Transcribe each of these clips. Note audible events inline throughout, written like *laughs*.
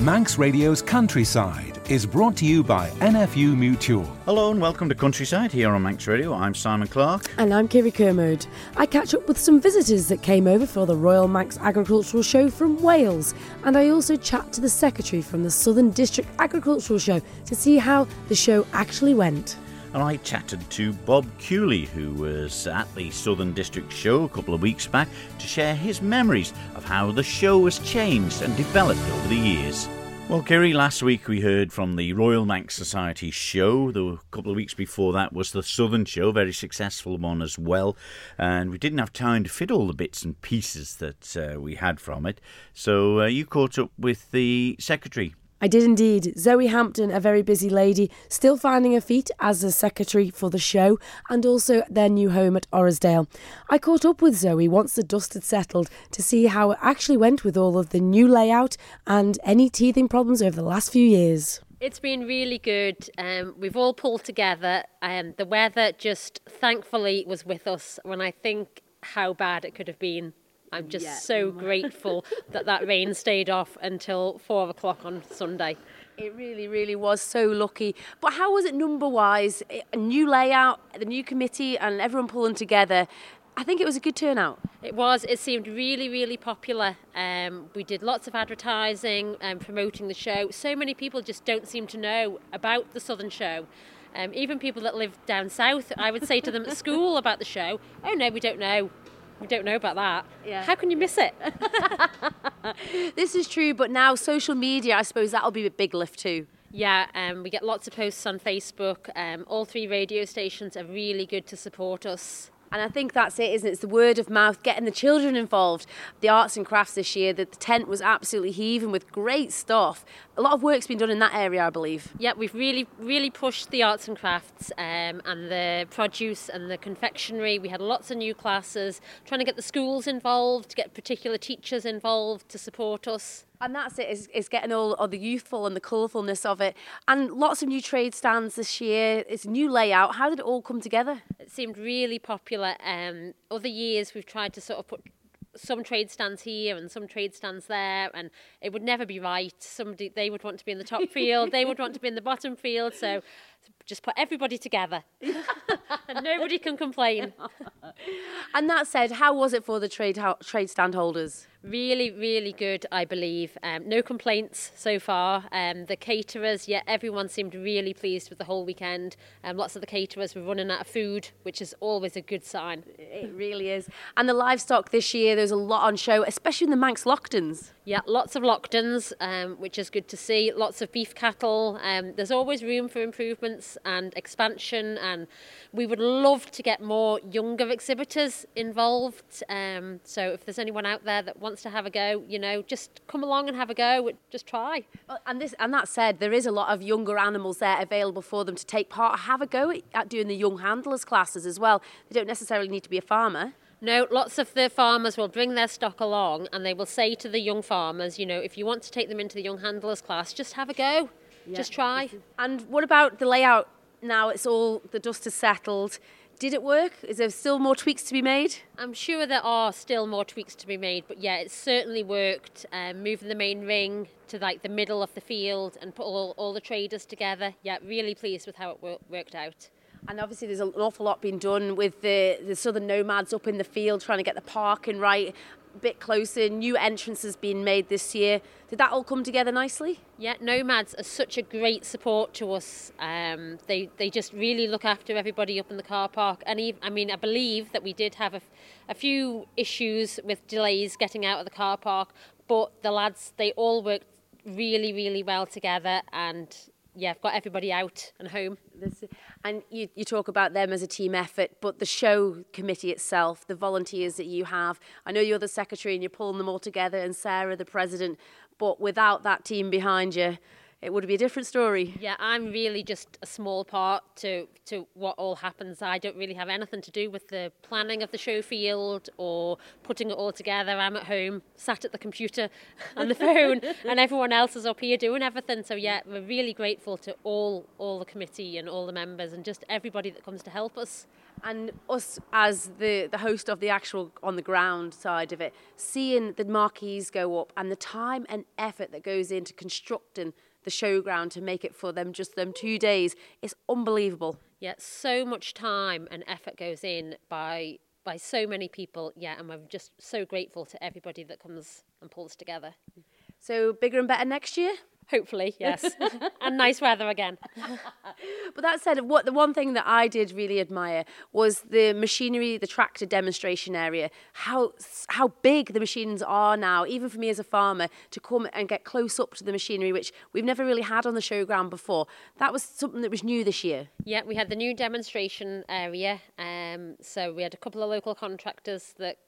Manx Radio's Countryside is brought to you by NFU Mutual. Hello and welcome to Countryside here on Manx Radio. I'm Simon Clark. And I'm Kirree Kermode. I catch up with some visitors that came over for the Royal Manx Agricultural Show from Wales. And I also chat to the secretary from the Southern District Agricultural Show to see how the show actually went and I chatted to Bob Kewley, who was at the Southern District Show a couple of weeks back, to share his memories of how the show has changed and developed over the years. Well, Kirree, last week we heard from the Royal Manx Society show. The couple of weeks before that was the Southern show, very successful one as well. And we didn't have time to fit all the bits and pieces that uh, we had from it. So uh, you caught up with the secretary I did indeed. Zoe Hampton, a very busy lady, still finding her feet as a secretary for the show and also their new home at Orrisdale. I caught up with Zoe once the dust had settled to see how it actually went with all of the new layout and any teething problems over the last few years. It's been really good. Um, we've all pulled together. Um, the weather just thankfully was with us when I think how bad it could have been I'm just yeah. so grateful that that rain *laughs* stayed off until four o'clock on Sunday. It really, really was so lucky. But how was it number wise? A new layout, the new committee, and everyone pulling together. I think it was a good turnout. It was. It seemed really, really popular. Um, we did lots of advertising and promoting the show. So many people just don't seem to know about the Southern Show. Um, even people that live down south, I would say to them at school about the show, oh no, we don't know. We don't know about that. Yeah. How can you miss it? *laughs* this is true, but now social media, I suppose that'll be a big lift too. Yeah, um, we get lots of posts on Facebook. Um, all three radio stations are really good to support us. And I think that's it, isn't it? It's the word of mouth, getting the children involved. The arts and crafts this year, the, the tent was absolutely heaving with great stuff. A lot of work's been done in that area, I believe. Yeah, we've really, really pushed the arts and crafts um, and the produce and the confectionery. We had lots of new classes, trying to get the schools involved, get particular teachers involved to support us. And that's it, is, is getting all, all the youthful and the colourfulness of it. And lots of new trade stands this year. It's a new layout. How did it all come together? It seemed really popular. Um, other years we've tried to sort of put some trade stands here and some trade stands there and it would never be right somebody they would want to be in the top *laughs* field they would want to be in the bottom field so just put everybody together and *laughs* *laughs* nobody can complain *laughs* and that said how was it for the trade trade stand holders Really, really good, I believe. Um, no complaints so far. Um, the caterers, yeah, everyone seemed really pleased with the whole weekend. Um, lots of the caterers were running out of food, which is always a good sign. It really is. And the livestock this year, there's a lot on show, especially in the Manx Loaghtans. Yeah, lots of Loaghtans, um, which is good to see. Lots of beef cattle. Um, there's always room for and expansion, and we would love to get more younger exhibitors involved. Um, so if there's anyone out there that wants wants to have a go, you know, just come along and have a go. Just try. And this, and that said, there is a lot of younger animals there available for them to take part. Have a go at doing the young handlers classes as well. They don't necessarily need to be a farmer. No, lots of the farmers will bring their stock along and they will say to the young farmers, you know, if you want to take them into the young handlers class, just have a go. Yeah. Just try. And what about the layout now? It's all, the dust has settled. Did it work? Is there still more tweaks to be made? I'm sure there are still more tweaks to be made, but yeah, it certainly worked. Um, moving the main ring to like the middle of the field and put all, all the traders together. Yeah, really pleased with how it wor- worked out. And obviously, there's an awful lot being done with the, the southern nomads up in the field trying to get the parking right bit closer, new entrances being made this year. Did that all come together nicely? Yeah, Nomads are such a great support to us. Um, they they just really look after everybody up in the car park. And even, I mean, I believe that we did have a, a few issues with delays getting out of the car park, but the lads they all worked really really well together and yeah, I've got everybody out and home. And you, you talk about them as a team effort, but the show committee itself, the volunteers that you have, I know you're the secretary and you're pulling them all together, and Sarah, the president, but without that team behind you, it would be a different story. Yeah, I'm really just a small part to to what all happens. I don't really have anything to do with the planning of the show field or putting it all together. I'm at home, sat at the computer *laughs* and the phone, and everyone else is up here doing everything. So yeah, we're really grateful to all all the committee and all the members and just everybody that comes to help us. And us as the, the host of the actual on the ground side of it, seeing the marquees go up and the time and effort that goes into constructing the showground to make it for them just them two days It's unbelievable. Yeah, so much time and effort goes in by by so many people. Yeah, and we're just so grateful to everybody that comes and pulls together. So bigger and better next year. Hopefully, *laughs* yes. and nice weather again. *laughs* but that said, what the one thing that I did really admire was the machinery, the tractor demonstration area. How how big the machines are now, even for me as a farmer, to come and get close up to the machinery, which we've never really had on the showground before. That was something that was new this year. Yeah, we had the new demonstration area. Um, so we had a couple of local contractors that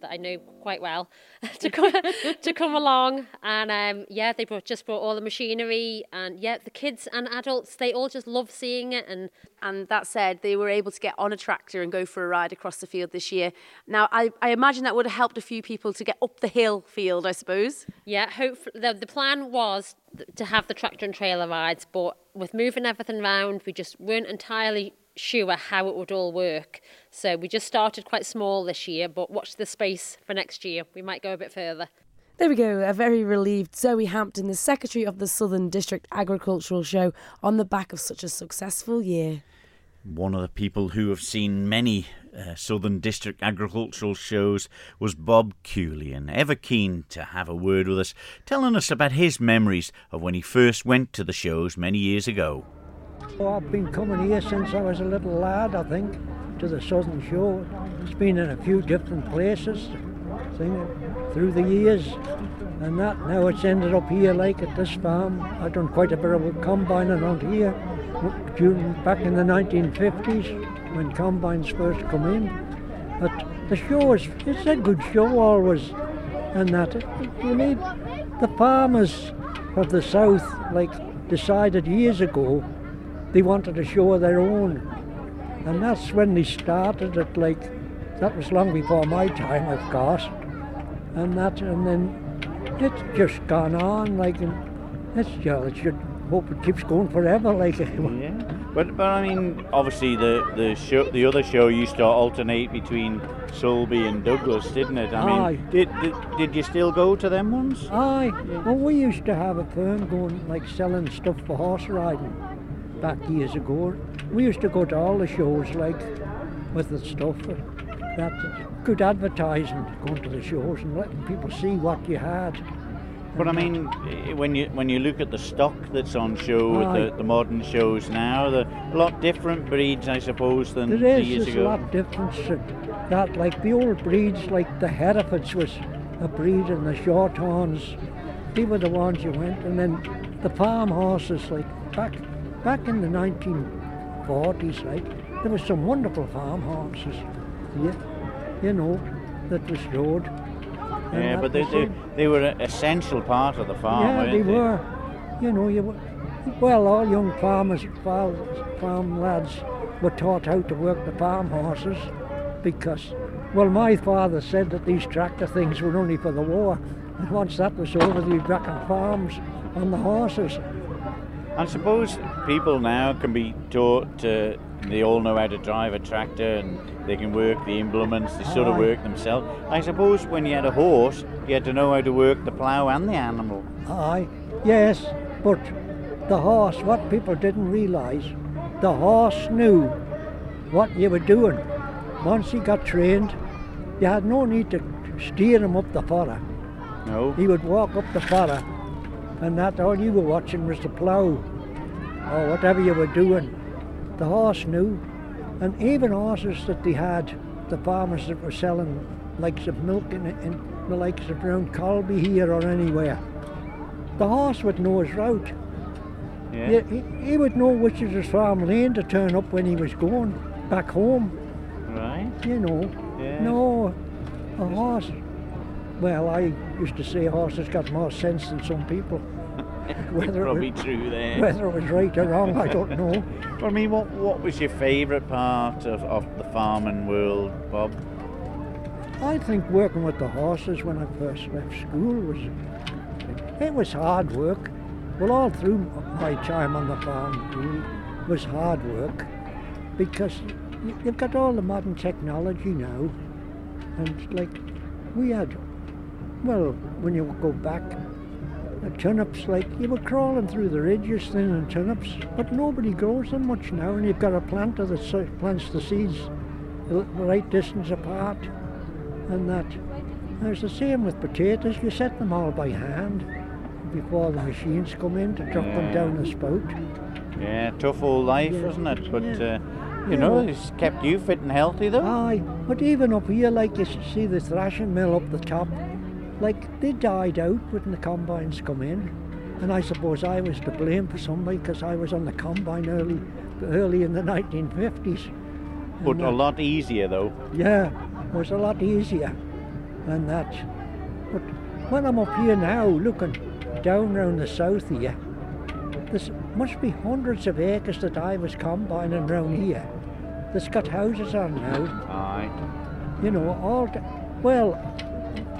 that I know quite well *laughs* to come *laughs* to come along. And um, yeah, they brought, just brought all the machinery, and yeah, the kids and adults they all just love seeing it. And and that said, they were able to get on a tractor and go for a ride across the field this year. Now, I, I imagine that would have helped a few people to get up the hill field, I suppose. Yeah, hopefully the, the plan was to have the tractor and trailer rides, but with moving everything around, we just weren't entirely sure how it would all work. So we just started quite small this year, but watch the space for next year. We might go a bit further. There we go, a very relieved Zoe Hampton, the Secretary of the Southern District Agricultural Show, on the back of such a successful year. One of the people who have seen many uh, Southern District agricultural shows was Bob Kewley, and ever keen to have a word with us, telling us about his memories of when he first went to the shows many years ago. Oh, I've been coming here since I was a little lad, I think, to the Southern Shore. It's been in a few different places through the years. And that now it's ended up here like at this farm. I've done quite a bit of combine around here during back in the 1950s when combines first come in. But the show is it's a good show always, and that you need the farmers of the south like decided years ago they wanted to show their own. And that's when they started it, like, that was long before my time, of course. And that, and then it's just gone on, like, and it's, yeah, it should hope it keeps going forever, like. *laughs* yeah. But, but I mean, obviously the the show, the other show used to alternate between Sulby and Douglas, didn't it? I Aye. mean, did, did did you still go to them ones? Aye. Well, we used to have a firm going like selling stuff for horse riding back years ago. We used to go to all the shows like with the stuff. That's good advertisement going to the shows and letting people see what you had. But I mean, when you when you look at the stock that's on show with the, the modern shows now, they're a lot different breeds, I suppose, than there is, years there's ago. a lot different. That like the old breeds, like the Herefords was a breed, and the Shorthorns, they were the ones you went, and then the farm horses, like back back in the 1940s, right, there was some wonderful farm horses, yeah, you know, that was rode. Yeah, but they, they, they were an essential part of the farm, Yeah, they, they, were. You know, you were, well, all young farmers, farm, farm lads were taught how to work the farm horses because, well, my father said that these tractor things were only for the war. And once that was over, they'd be back on farms on the horses. I suppose people now can be taught to, they all know how to drive a tractor and they can work the implements, they sort of work themselves. I suppose when you had a horse, you had to know how to work the plough and the animal. Aye, yes, but the horse, what people didn't realise, the horse knew what you were doing. Once he got trained, you had no need to steer him up the furrow. No. He would walk up the furrow, and that all you were watching was the plough, or whatever you were doing. The horse knew, and even horses that they had, the farmers that were selling likes of milk in, in the likes of around Colby here or anywhere, the horse would know his route. Yeah. Yeah, he, he would know which is his farm lane to turn up when he was going back home. Right. You know, Yeah. no, a horse. Well, I used to say horses got more sense than some people. *laughs* whether, it was, true there. whether it was right or wrong, I don't know. Well, I mean, what what was your favourite part of, of the farming world, Bob? I think working with the horses when I first left school was it was hard work. Well, all through my time on the farm was hard work because you've got all the modern technology now, and like we had, well, when you go back, the turnips like you were crawling through the ridges then, thinning turnips, but nobody grows them much now, and you've got a planter that plants the seeds the right distance apart and that. And it's the same with potatoes. You set them all by hand before the machines come in to drop them down the spout. Yeah, tough old life, Yeah, isn't it? But yeah. uh, you know, it's kept you fit and healthy, though. Aye, but even up here, like you see the thrashing mill up the top, like they died out when the combines come in. And I suppose I was to blame for somebody because I was on the combine early, early in the 1950s. but And, a uh, lot easier, though. Yeah, it was a lot easier than that. But when I'm up here now, looking down round the south here, there must be hundreds of acres that I was combining round here. That's got houses on now. Aye. You know, all well,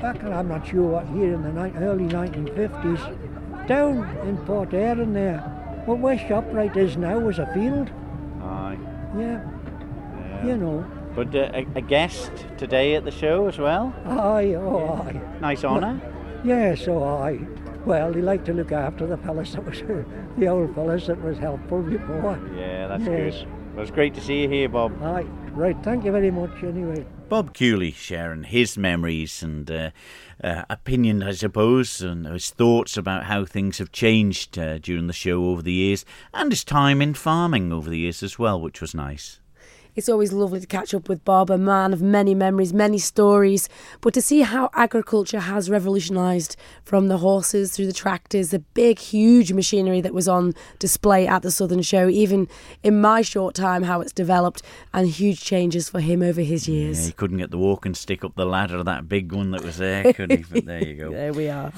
back I'm not sure what year in the early 1950s, down in Port Erin there, well, where ShopRite is now was a field. Aye. Yeah, Yeah. you know. But uh, a, a guest today at the show as well. Aye, oh aye. Nice honour. Yeah, so I. Well, they like to look after the fellas *laughs* that was the old fellas that was helpful before. Yeah, that's Yes. good. Well, it's great to see you here, Bob. Aye, right. Thank you very much. Anyway. Bob Kewley sharing his memories and uh, uh, opinion, I suppose, and his thoughts about how things have changed uh, during the show over the years, and his time in farming over the years as well, which was nice. It's always lovely to catch up with Bob, a man of many memories, many stories, but to see how agriculture has revolutionised from the horses through the tractors, the big, huge machinery that was on display at the Southern Show, even in my short time, how it's developed, and huge changes for him over his Yeah, years. he couldn't get the walking stick up the ladder, that big one that was there, could he? But there you go. *laughs* There we are.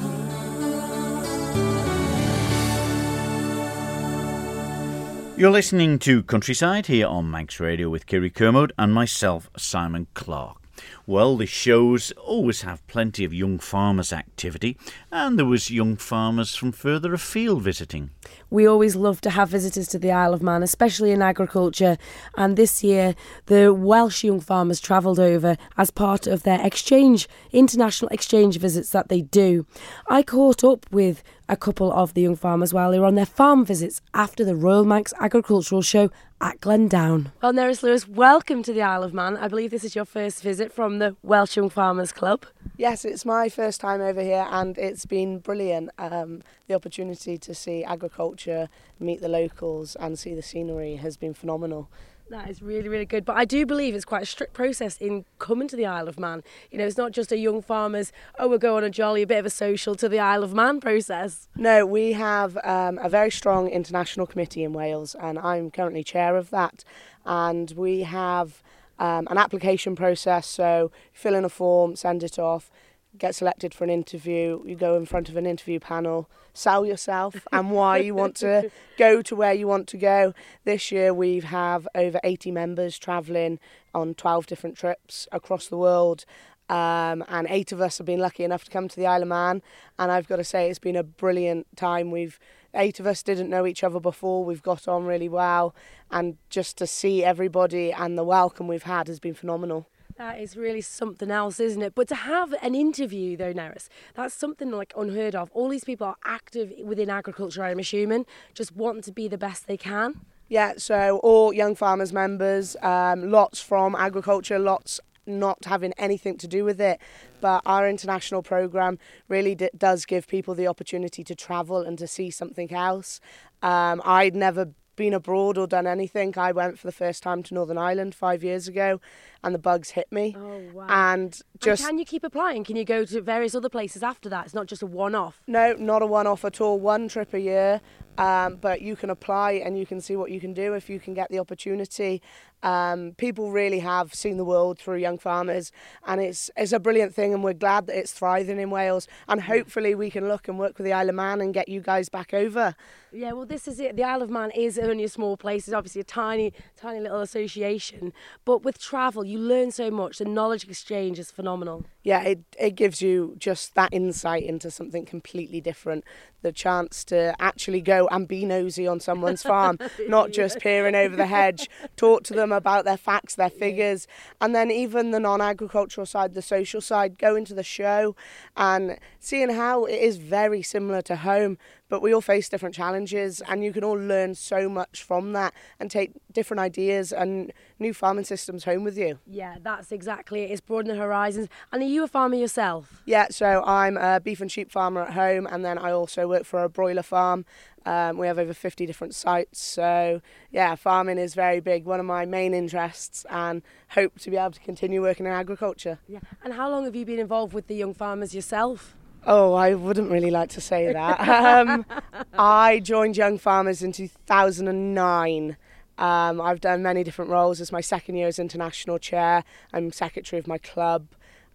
You're listening to Countryside here on Manx Radio with Kirree Kermode and myself, Simon Clark. Well, the shows always have plenty of young farmers' activity, and there was young farmers from further afield visiting. We always love to have visitors to the Isle of Man, especially in agriculture. And this year, the Welsh young farmers travelled over as part of their exchange, international exchange visits that they do. I caught up with a couple of the young farmers while they were on their farm visits after the Royal Manx Agricultural Show at Glendown. Well, Neris Lewis, welcome to the Isle of Man. I believe this is your first visit from the Welsh Young Farmers Club. Yes, it's my first time over here and it's been brilliant. Um, the opportunity to see agriculture, meet the locals, and see the scenery has been phenomenal. That is really, really good. But I do believe it's quite a strict process in coming to the Isle of Man. You know, it's not just a young farmer's, oh, we'll go on a jolly, a bit of a social to the Isle of Man process. No, we have um, a very strong international committee in Wales, and I'm currently chair of that. And we have um, an application process, so fill in a form, send it off, get selected for an interview, you go in front of an interview panel, sell yourself and why you want to *laughs* go to where you want to go. This year we have over 80 members travelling on 12 different trips across the world. Um, and eight of us have been lucky enough to come to the Isle of Man, and I've got to say it's been a brilliant time. We've eight of us didn't know each other before. We've got on really well, and just to see everybody and the welcome we've had has been phenomenal. That is really something else, isn't it? But to have an interview, though, Neris, that's something like unheard of. All these people are active within agriculture, I'm assuming, just wanting to be the best they can. Yeah, so all young farmers members, um, lots from agriculture, lots not having anything to do with it. But our international program really d- does give people the opportunity to travel and to see something else. Um, I'd never been abroad or done anything. I went for the first time to Northern Ireland five years ago, and the bugs hit me. Oh wow! And just and can you keep applying? Can you go to various other places after that? It's not just a one-off. no, not a one-off at all. One trip a year, um, but you can apply and you can see what you can do if you can get the opportunity. Um, people really have seen the world through young farmers, and it's it's a brilliant thing, and we're glad that it's thriving in Wales. And hopefully, we can look and work with the Isle of Man and get you guys back over. Yeah, well, this is it. The Isle of Man is only a small place. It's obviously a tiny, tiny little association. But with travel, you learn so much. The knowledge exchange is phenomenal. yeah, it, it gives you just that insight into something completely different. The chance to actually go and be nosy on someone's farm, *laughs* not just peering over the hedge, talk to them about their facts, their figures, and then even the non agricultural side, the social side, go into the show and seeing how it is very similar to home, but we all face different challenges, and you can all learn so much from that and take different ideas and new farming systems home with you. Yeah, that's exactly it. It's broadening horizons. And are you a farmer yourself? Yeah, so I'm a beef and sheep farmer at home, and then I also work for a broiler farm. Um, we have over 50 different sites, so yeah, farming is very big, one of my main interests, and hope to be able to continue working in agriculture. Yeah. And how long have you been involved with the young farmers yourself? Oh, I wouldn't really like to say that. um, I joined Young Farmers in 2009. Um, I've done many different roles. It's my second year as international chair. I'm secretary of my club.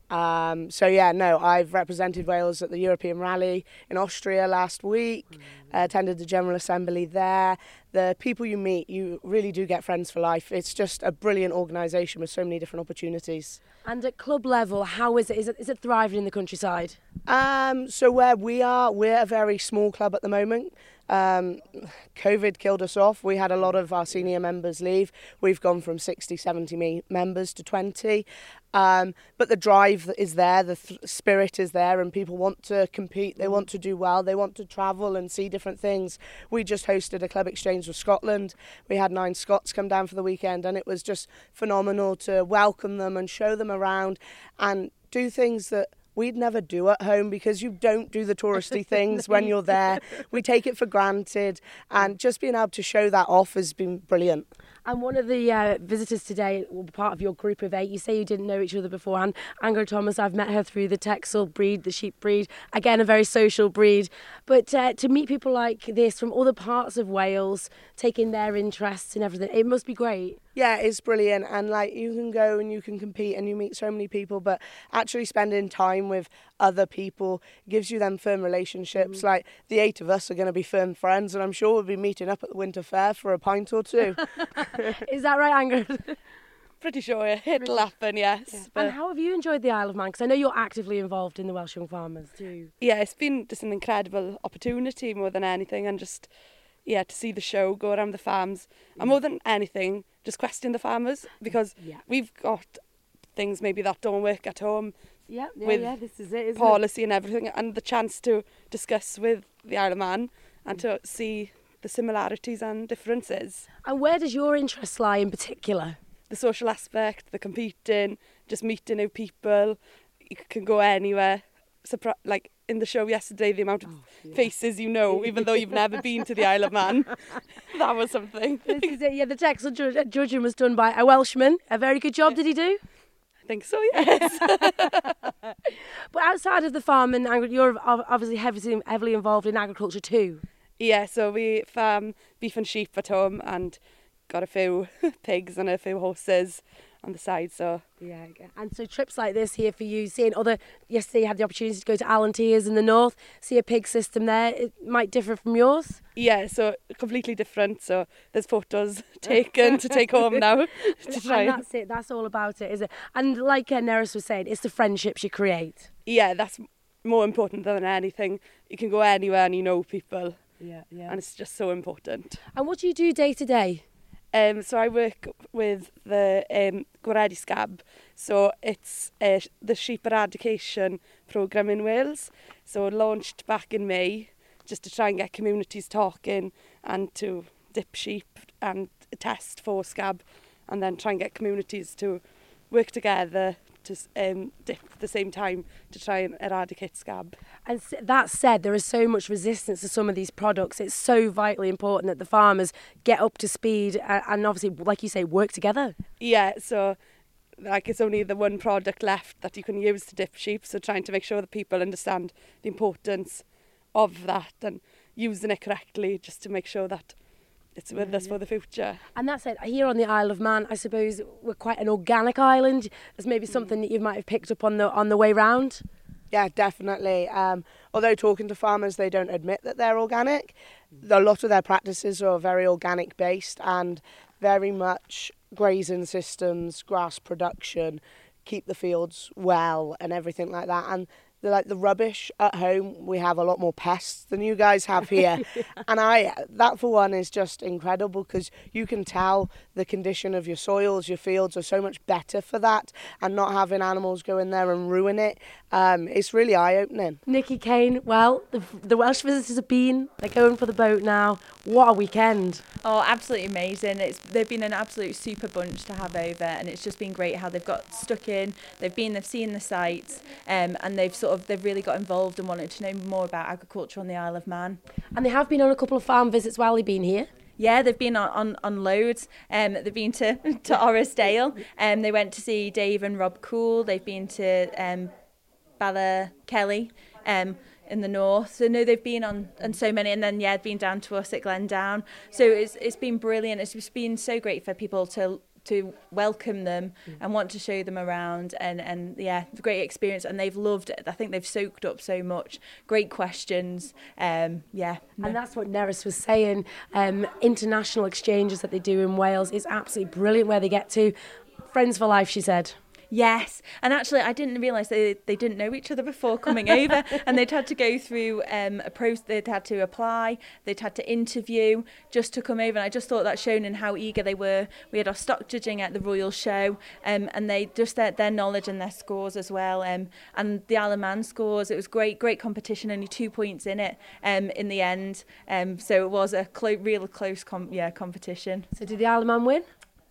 Um, so yeah, no, I've represented Wales at the European Rally in Austria last week. Uh, attended the General Assembly there. The people you meet, you really do get friends for life. It's just a brilliant organisation with so many different opportunities. And at club level, how is it? Is it, is it thriving in the countryside? Um, so where we are, we're a very small club at the moment. Um, COVID killed us off. We had a lot of our senior members leave. We've gone from 60, 70 me- members to 20. Um, but the drive is there, the th- spirit is there, and people want to compete. They want to do well. They want to travel and see different things. We just hosted a club exchange with Scotland. We had nine Scots come down for the weekend, and it was just phenomenal to welcome them and show them around and do things that we'd never do at home because you don't do the touristy *laughs* things when you're there. We take it for granted, and just being able to show that off has been brilliant. And one of the uh, visitors today, well, part of your group of eight, you say you didn't know each other beforehand. Angela Thomas, I've met her through the Texel breed, the sheep breed. Again, a very social breed. But uh, to meet people like this from other parts of Wales, taking their interests and everything, it must be great. Yeah, it's brilliant, and like you can go and you can compete and you meet so many people, but actually spending time with other people gives you them firm relationships. Mm-hmm. Like the eight of us are going to be firm friends, and I'm sure we'll be meeting up at the winter fair for a pint or two. *laughs* Is that right, Angela? *laughs* Pretty sure yeah. it'll happen, yes. and But how have you enjoyed the Isle of Man? Because I know you're actively involved in the Welsh Young Farmers too. yeah, it's been just an incredible opportunity more than anything, and just yeah to see the show, go around the farms, and mm. more than anything, just question the farmers because Yeah. we've got things maybe that don't work at home, Yeah, yeah, With yeah. This is it, isn't it? policy and everything, and the chance to discuss with the Isle of Man and to see the similarities and differences. And where does your interest lie in particular? the social aspect, the competing, just meeting new people. You can go anywhere. Surpri- like in the show yesterday, the amount of oh, faces you know, even though you've never been to the Isle of Man. *laughs* that was something. This is it. Yeah, the text ju- judging was done by a Welshman. A very good job, did he do? think so, yes. *laughs* but outside of the farm and agriculture, you're obviously heavily, heavily involved in agriculture too. Yeah, so we farm beef and sheep at home and got a few *laughs* pigs and a few horses on the side. So Yeah, and so trips like this here for you, seeing other. Yesterday, you had the opportunity to go to Allentears in the north, see a pig system there. It might differ from yours. yeah, so completely different. So there's photos *laughs* taken to take home now *laughs* to try. And- that's it. That's all about it, is it? And like uh, Neris was saying, it's the friendships you create. Yeah, that's more important than anything. You can go anywhere and you know people. Yeah, yeah. and it's just so important. And what do you do day to day? Um, so I work with the um, Gwredi Scab. So it's uh, the Sheep Eradication Programme in Wales. So launched back in May just to try and get communities talking and to dip sheep and test for scab and then try and get communities to work together to um, dip at the same time to try and eradicate scab. And that said, there is so much resistance to some of these products. It's so vitally important that the farmers get up to speed and, and obviously, like you say, work together. Yeah, so like it's only the one product left that you can use to dip sheep. So trying to make sure that people understand the importance of that and using it correctly just to make sure that it's with yeah, us yeah. for the future. And that's it. Here on the Isle of Man, I suppose we're quite an organic island. There's maybe mm. something that you might have picked up on the on the way round. Yeah, definitely. Um, although talking to farmers, they don't admit that they're organic. A lot of their practices are very organic based and very much grazing systems, grass production, keep the fields well, and everything like that. And the like the rubbish at home we have a lot more pests than you guys have *laughs* here. Yeah. and i that for one is just incredible because you can tell the condition of your soils your fields are so much better for that and not having animals go in there and ruin it. Um, it's really eye-opening. Nikki kane well the, the welsh visitors have been they're going for the boat now. What a weekend. Oh absolutely amazing. It's they've been an absolute super bunch to have over and it's just been great how they've got stuck in. They've been they've seen the sites um, and they've sort of they've really got involved and wanted to know more about agriculture on the Isle of Man. And they have been on a couple of farm visits while they've been here. Yeah, they've been on, on, on loads. Um, they've been to, *laughs* to Orrisdale. Um, they went to see Dave and Rob Cool. They've been to um, Bala Kelly um, in the north. So no, they've been on and so many, and then yeah, been down to us at Glendown. So it's it's been brilliant. It's just been so great for people to to welcome them mm. and want to show them around and and yeah great experience. And they've loved it. I think they've soaked up so much. Great questions. Um yeah. And that's what Neris was saying. Um international exchanges that they do in Wales is absolutely brilliant where they get to. Friends for life she said Yes, and actually, I didn't realise they they didn't know each other before coming over, *laughs* and they'd had to go through um, a process. They'd had to apply, they'd had to interview just to come over, and I just thought that shown in how eager they were. We had our stock judging at the Royal Show, um, and they just their, their knowledge and their scores as well, um, and the Isle of Man scores. It was great, great competition. Only two points in it um, in the end, um, so it was a clo- real close com- yeah competition. So did the Isle of Man win?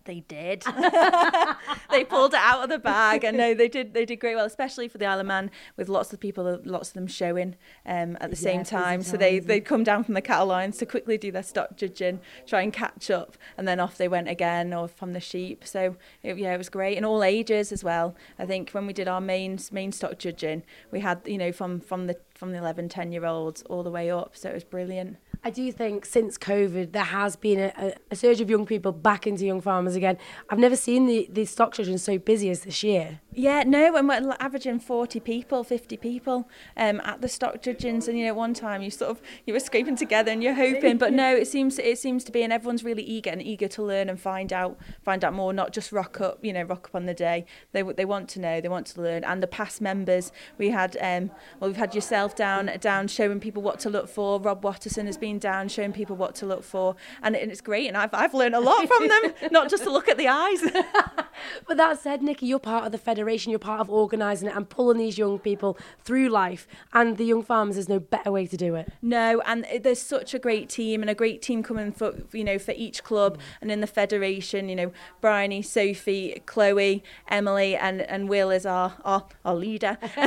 They did. *laughs* *laughs* they pulled it out of the bag, and no, they did. They did great well, especially for the Isle of Man, with lots of people, lots of them showing um, at the yeah, same time. So they they come down from the cattle lines to quickly do their stock judging, try and catch up, and then off they went again, or from the sheep. So it, yeah, it was great, and all ages as well. I think when we did our main main stock judging, we had you know from from the from the 11, 10 year olds all the way up. So it was brilliant. I do think since COVID, there has been a, a, surge of young people back into young farmers again. I've never seen the, the stock judging so busy as this year. Yeah, no, and we're averaging 40 people, 50 people um, at the stock judgings. And, you know, one time you sort of, you were scraping together and you're hoping, but no, it seems it seems to be, and everyone's really eager and eager to learn and find out, find out more, not just rock up, you know, rock up on the day. They, they want to know, they want to learn. And the past members, we had, um, well, we've had yourself down, down showing people what to look for. Rob Watterson has been down showing people what to look for. And, and it's great. And I've, I've learned a lot from them, *laughs* not just to look at the eyes. *laughs* but that said, Nikki, you're part of the federation you're part of organising it and pulling these young people through life. And the young farmers, there's no better way to do it. No, and there's such a great team and a great team coming for you know for each club and in the federation. You know, Bryony, Sophie, Chloe, Emily, and and Will is our our, our leader. *laughs*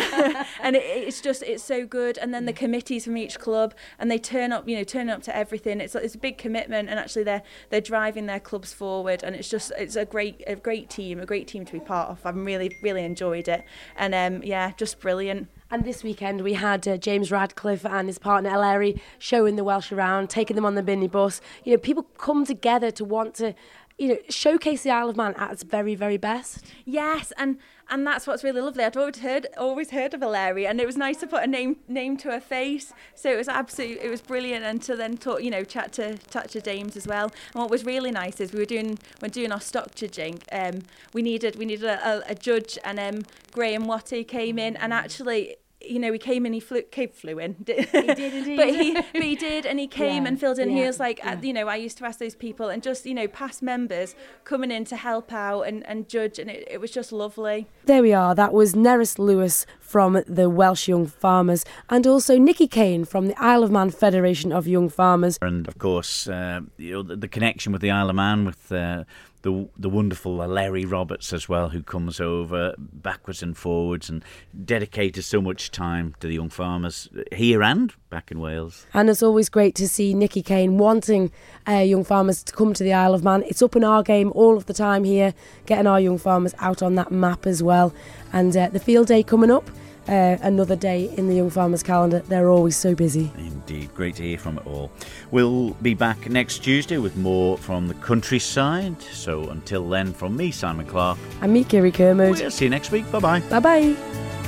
and it, it's just it's so good. And then the committees from each club and they turn up. You know, turn up to everything. It's it's a big commitment, and actually they're they're driving their clubs forward. And it's just it's a great a great team, a great team to be part of. I'm really really enjoyed it. And um, yeah, just brilliant. And this weekend we had uh, James Radcliffe and his partner Eleri showing the Welsh around, taking them on the Binny bus. You know, people come together to want to, you know, showcase the Isle of Man at its very, very best. Yes, and and that's what's really lovely. I'd always heard always heard of Valeria, and it was nice to put a name name to her face. So it was absolutely it was brilliant, and to then talk you know chat to chat to dames as well. And what was really nice is we were doing when doing our stock judging. Um, we needed we needed a, a, a judge, and um, Graham Watty came in, and actually you know, he came and he flew, came, flew in. *laughs* he did indeed. but he, but he did, and he *laughs* came yeah, and filled in. Yeah, he was like, yeah. uh, you know, I used to ask those people, and just you know, past members coming in to help out and, and judge, and it, it was just lovely. There we are. That was Neris Lewis from the Welsh Young Farmers, and also Nikki Kane from the Isle of Man Federation of Young Farmers. And of course, uh, you know, the, the, connection with the Isle of Man with. Uh, the the wonderful Larry Roberts as well, who comes over backwards and forwards and dedicated so much time to the young farmers here and back in Wales. And it's always great to see Nikki Kane wanting uh, young farmers to come to the Isle of Man. It's up in our game all of the time here, getting our young farmers out on that map as well. And uh, the field day coming up, uh, another day in the Young Farmers calendar. They're always so busy. Indeed, great to hear from it all. We'll be back next Tuesday with more from the countryside. So until then, from me, Simon Clark. And me, Kirree Kermode. We'll see you next week. Bye bye. Bye bye.